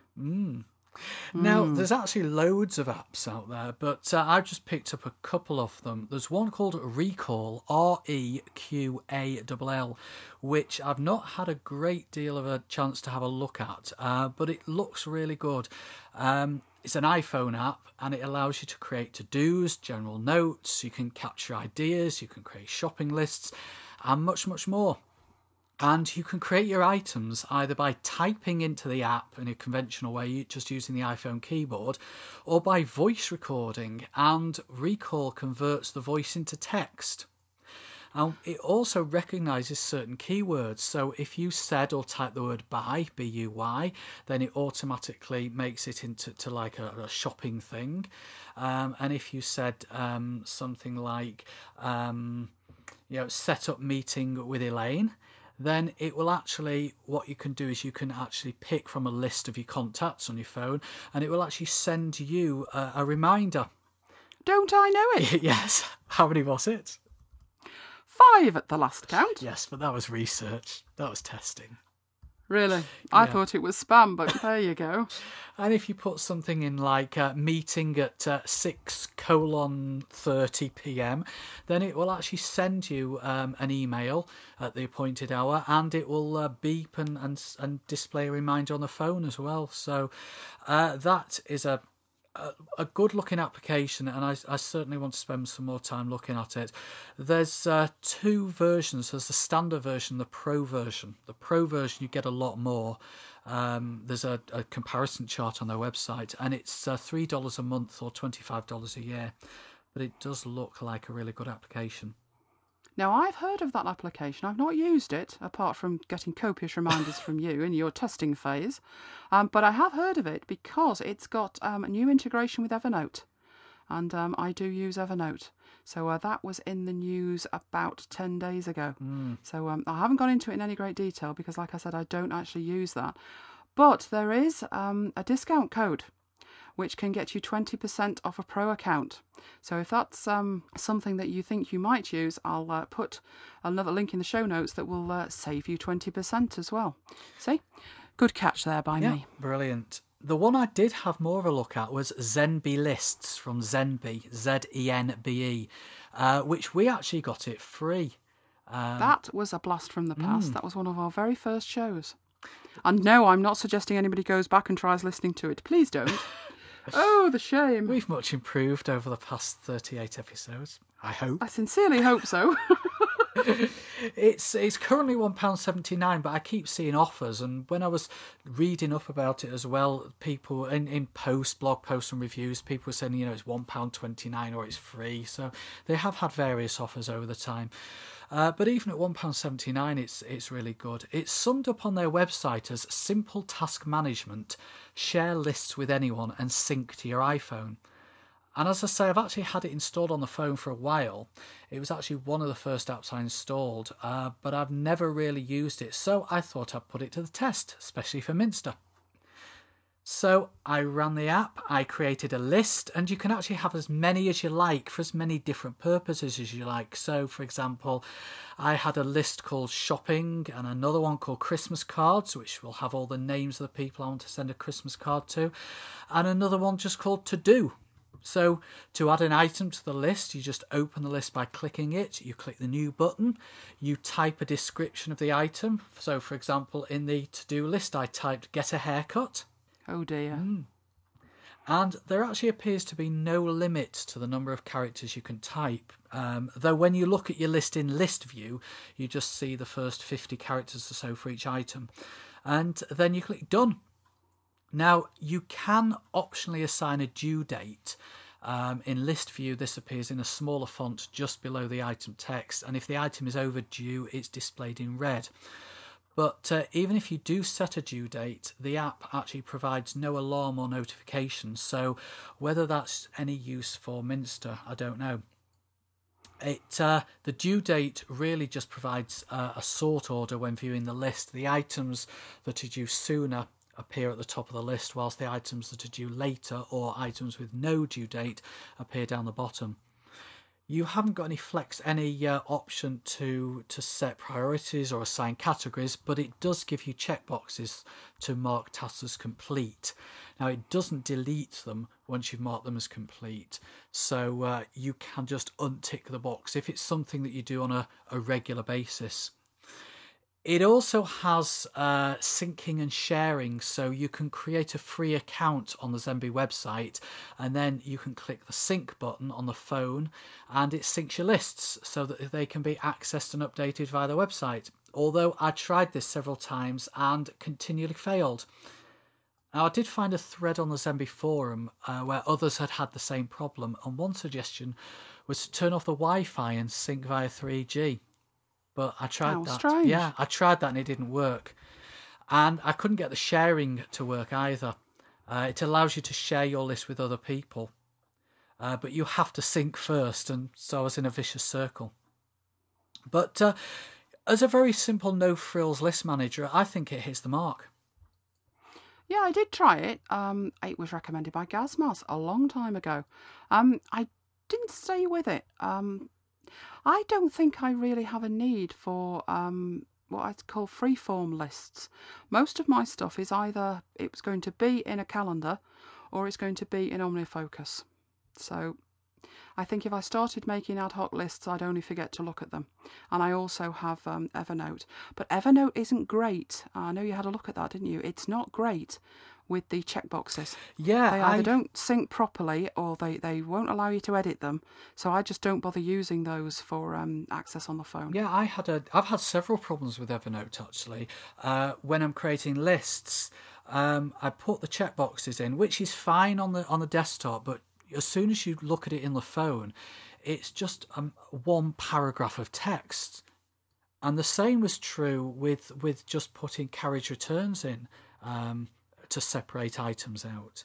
Now, there's actually loads of apps out there, but uh, I've just picked up a couple of them. There's one called ReQall, R E Q A L L, which I've not had a great deal of a chance to have a look at, uh, but it looks really good. Um, it's an iPhone app and it allows you to create to dos, general notes, you can capture ideas, you can create shopping lists, and much, much more. And you can create your items either by typing into the app in a conventional way, just using the iPhone keyboard, or by voice recording. And ReQall converts the voice into text. And it also recognizes certain keywords. So if you said or type the word buy, B U Y, then it automatically makes it into to like a, a shopping thing. Um, and if you said um, something like, um, you know, set up meeting with Elaine, then it will actually, what you can do is you can actually pick from a list of your contacts on your phone and it will actually send you a, a reminder. Don't I know it? [laughs] yes. How many was it? Five at the last count. Yes, but that was research. That was testing. Really? I Yeah. thought it was spam, but there you go. [laughs] And if you put something in like uh, meeting at uh, 6 colon 30 p.m., then it will actually send you um, an email at the appointed hour and it will uh, beep and, and, and display a reminder on the phone as well. So uh, that is a a, good looking application, and I, I certainly want to spend some more time looking at it. There's uh, two versions. There's the standard version, the pro version. The pro version you get a lot more. Um, there's a, a comparison chart on their website, and it's uh, three dollars a month or twenty five dollars a year. But it does look like a really good application. Now, I've heard of that application. I've not used it, apart from getting copious reminders from you in your testing phase. Um, but I have heard of it because it's got um, a new integration with Evernote. And um, I do use Evernote. So uh, that was in the news about 10 days ago. So um, I haven't gone into it in any great detail because, like I said, I don't actually use that. But there is um, a discount code which can get you 20% off a pro account. So if that's um, something that you think you might use, I'll uh, put another link in the show notes that will uh, save you 20% as well. See? Good catch there by me. brilliant. The one I did have more of a look at was Zenbe Lists from Zenbe, Z E N B E, uh, which we actually got it free. That was a blast from the past. That was one of our very first shows. And no, I'm not suggesting anybody goes back and tries listening to it. Please don't. [laughs] oh, the shame. We've much improved over the past 38 episodes. I hope. I sincerely hope so. [laughs] it's it's currently one pound seventy nine, but I keep seeing offers. And when I was reading up about it as well, people in in post blog posts and reviews, people were saying you know it's one pound twenty nine or it's free. So they have had various offers over the time. Uh, but even at one pound seventy nine, it's it's really good. It's summed up on their website as simple task management, share lists with anyone, and sync to your iPhone. And as I say, I've actually had it installed on the phone for a while. It was actually one of the first apps I installed, uh, but I've never really used it, so I thought I'd put it to the test, especially for Minster. So I ran the app, I created a list, and you can actually have as many as you like for as many different purposes as you like. So, for example, I had a list called shopping and another one called Christmas cards, which will have all the names of the people I want to send a Christmas card to, and another one just called to do, so to add an item to the list, you just open the list by clicking it. You click the new button. You type a description of the item. So for example, in the to-do list, I typed get a haircut. Oh dear. Mm. And there actually appears to be no limit to the number of characters you can type. Um, though when you look at your list in list view, you just see the first 50 characters or so for each item. And then you click done now, you can optionally assign a due date. Um, in list view, this appears in a smaller font just below the item text, and if the item is overdue, it's displayed in red. But uh, even if you do set a due date, the app actually provides no alarm or notification. So whether that's any use for Minster, I don't know. It uh, the due date really just provides uh, a sort order when viewing the list. The items that are due sooner appear at the top of the list, whilst the items that are due later or items with no due date appear down the bottom. You haven't got any flex, any uh, option to to set priorities or assign categories, but it does give you checkboxes to mark tasks as complete. Now it doesn't delete them once you've marked them as complete, so uh, you can just untick the box if it's something that you do on a, a regular basis. It also has uh, syncing and sharing, so you can create a free account on the Zenbe website, and then you can click the sync button on the phone, and it syncs your lists so that they can be accessed and updated via the website. Although I tried this several times and continually failed. Now, I did find a thread on the Zenbe forum uh, where others had had the same problem, and one suggestion was to turn off the Wi Fi and sync via 3G. But I tried How that. strange. Yeah, I tried that and it didn't work. And I couldn't get the sharing to work either. Uh, it allows you to share your list with other people, uh, but you have to sync first, and so I was in a vicious circle. But uh, as a very simple no frills list manager, I think it hits the mark. Yeah, I did try it. Um, it was recommended by Gazmas a long time ago. Um, I didn't stay with it. Um, I don't think I really have a need for um, what I'd call freeform lists. Most of my stuff is either it's going to be in a calendar or it's going to be in OmniFocus. So I think if I started making ad hoc lists, I'd only forget to look at them. And I also have um, Evernote. But Evernote isn't great. I know you had a look at that, didn't you? It's not great with the checkboxes. Yeah, They either I, don't sync properly or they, they won't allow you to edit them. So I just don't bother using those for um, access on the phone. Yeah, I had a. I've had several problems with Evernote actually. Uh, when I'm creating lists, um, I put the checkboxes in, which is fine on the on the desktop, but as soon as you look at it in the phone, it's just um, one paragraph of text. And the same was true with with just putting carriage returns in um, to separate items out.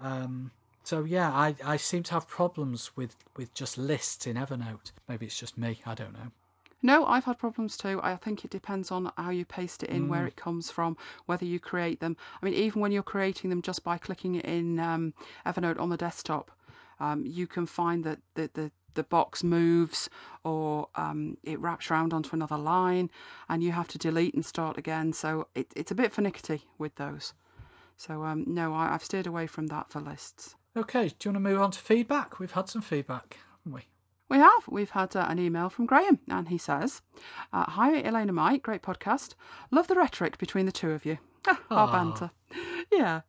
Um, so yeah, I, I seem to have problems with, with just lists in Evernote. Maybe it's just me. I don't know. No, I've had problems too. I think it depends on how you paste it in, where it comes from, whether you create them. I mean, even when you're creating them just by clicking it in um, Evernote on the desktop, um, you can find that the, the, the box moves or um, it wraps around onto another line and you have to delete and start again. So it, it's a bit finicky with those. So, um, no, I, I've steered away from that for lists. Okay, do you want to move on to feedback? We've had some feedback, haven't we? We have. We've had uh, an email from Graham, and he says, uh, Hi, Elaine and Mike, great podcast. Love the rhetoric between the two of you. [laughs] Our banter. Yeah.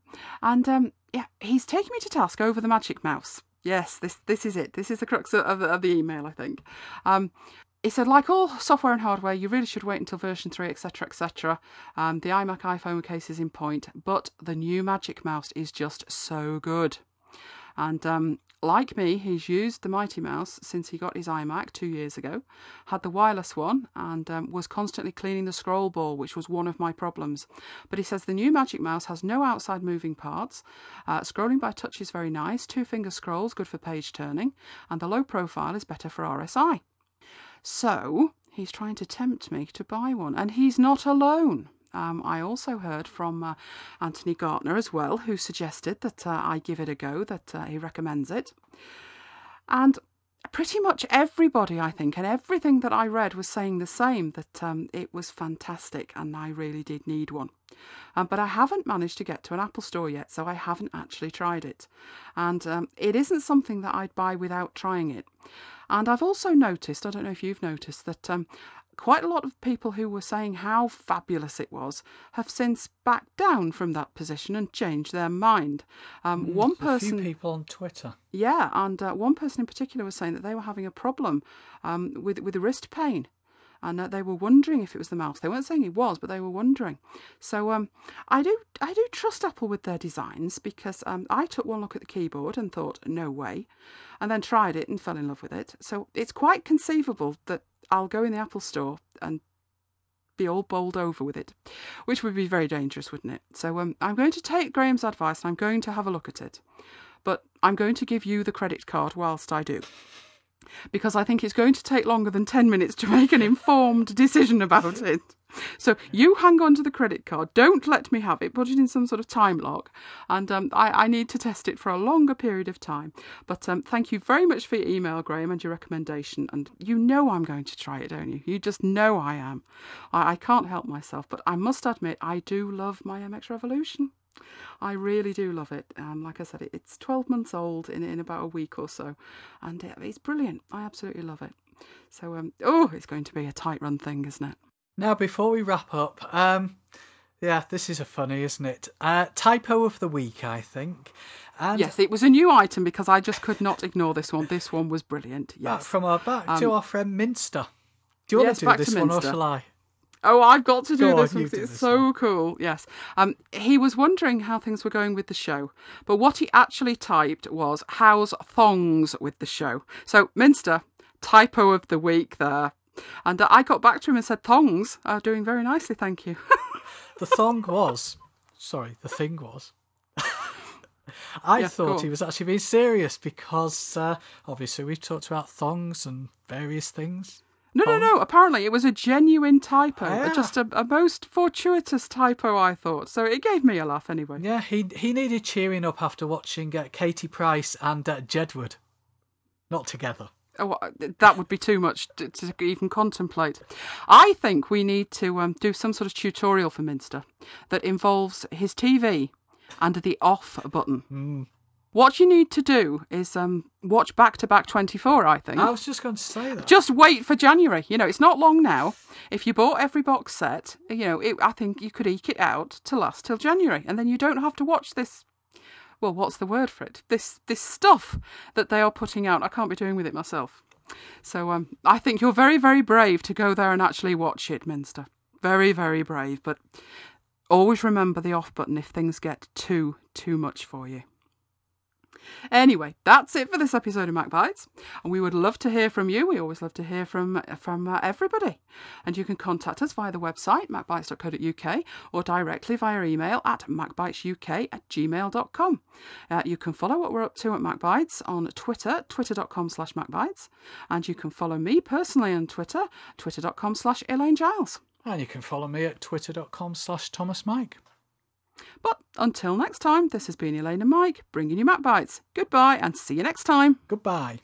And um, yeah, he's taking me to task over the Magic Mouse. Yes, this this is it. This is the crux of, of, the- of the email, I think. Um, he said, like all software and hardware, you really should wait until version 3, etc., etc. Um, the iMac iPhone case is in point, but the new Magic Mouse is just so good. And um, like me, he's used the Mighty Mouse since he got his iMac two years ago, had the wireless one, and um, was constantly cleaning the scroll ball, which was one of my problems. But he says the new Magic Mouse has no outside moving parts. Uh, scrolling by touch is very nice, two finger scrolls, good for page turning, and the low profile is better for RSI. So he's trying to tempt me to buy one, and he's not alone. Um, I also heard from uh, Anthony Gartner as well, who suggested that uh, I give it a go, that uh, he recommends it. And pretty much everybody, I think, and everything that I read was saying the same that um, it was fantastic and I really did need one. Um, but I haven't managed to get to an Apple store yet, so I haven't actually tried it. And um, it isn't something that I'd buy without trying it. And I've also noticed, I don't know if you've noticed, that um, quite a lot of people who were saying how fabulous it was have since backed down from that position and changed their mind. Um, one A few person. people on Twitter. Yeah, and uh, one person in particular was saying that they were having a problem um, with with wrist pain, and they were wondering if it was the mouse. They weren't saying it was, but they were wondering. So um, I do I do trust Apple with their designs because um, I took one look at the keyboard and thought no way, and then tried it and fell in love with it. So it's quite conceivable that I'll go in the Apple store and be all bowled over with it, which would be very dangerous, wouldn't it? So um, I'm going to take Graham's advice and I'm going to have a look at it. But I'm going to give you the credit card whilst I do. Because I think it's going to take longer than 10 minutes to make an informed decision about it. So you hang on to the credit card. Don't let me have it. Put it in some sort of time lock. And um, I, I need to test it for a longer period of time. But um, thank you very much for your email, Graham, and your recommendation. And you know I'm going to try it, don't you? You just know I am. I, I can't help myself. But I must admit, I do love my MX Revolution. I really do love it. Um, like I said, it, it's 12 months old in, in about a week or so, and it, it's brilliant. I absolutely love it. So, um, oh, it's going to be a tight run thing, isn't it? Now, before we wrap up, um, yeah, this is a funny, isn't it? Uh, typo of the week, I think. And Yes, it was a new item because I just could not ignore this one. This one was brilliant. back Yes. from our back to our friend Minster. Do you want yes, to do back this one or shall I? Oh, I've got to do Go this one. you 'cause do It's this so cool. Yes. Um, he was wondering how things were going with the show, but what he actually typed was "How's thongs with the show?" So Minster, typo of the week there. And uh, I got back to him and said, "Thongs are doing very nicely, thank you." [laughs] The thong was. Sorry, the thing was. [laughs] I Yeah, thought on. he was actually being serious because uh, obviously we've talked about thongs and various things. No, no, no. Apparently, it was a genuine typo, Yeah. just a, a most fortuitous typo. I thought so. It gave me a laugh anyway. Yeah, he he needed cheering up after watching uh, Katie Price and uh, Jedward. Not together. Oh, uh, that would be too much to, to even contemplate. I think we need to um, do some sort of tutorial for Minster that involves his TV and the off button. What you need to do is um, watch back to back 24, I think. I was just going to say that. Just wait for January. You know, it's not long now. If you bought every box set, you know, it, I think you could eke it out to last till January, and then you don't have to watch this. Well, what's the word for it? This this stuff that they are putting out. I can't be doing with it myself. So um, I think you're very very brave to go there and actually watch it, Minster. Very very brave, but always remember the off button if things get too too much for you. Anyway, that's it for this episode of Mac Bites, and we would love to hear from you. We always love to hear from from uh, everybody, and you can contact us via the website macbites.co.uk or directly via email at macbitesuk at gmail.com. Uh, you can follow what we're up to at MacBites on Twitter, twitter.com slash macbites, and you can follow me personally on Twitter, twitter.com slash Elaine Giles. And you can follow me at twitter.com slash Thomas Mike. But until next time, this has been Elaine and Mike bringing you Mac Bites. Goodbye and see you next time. Goodbye.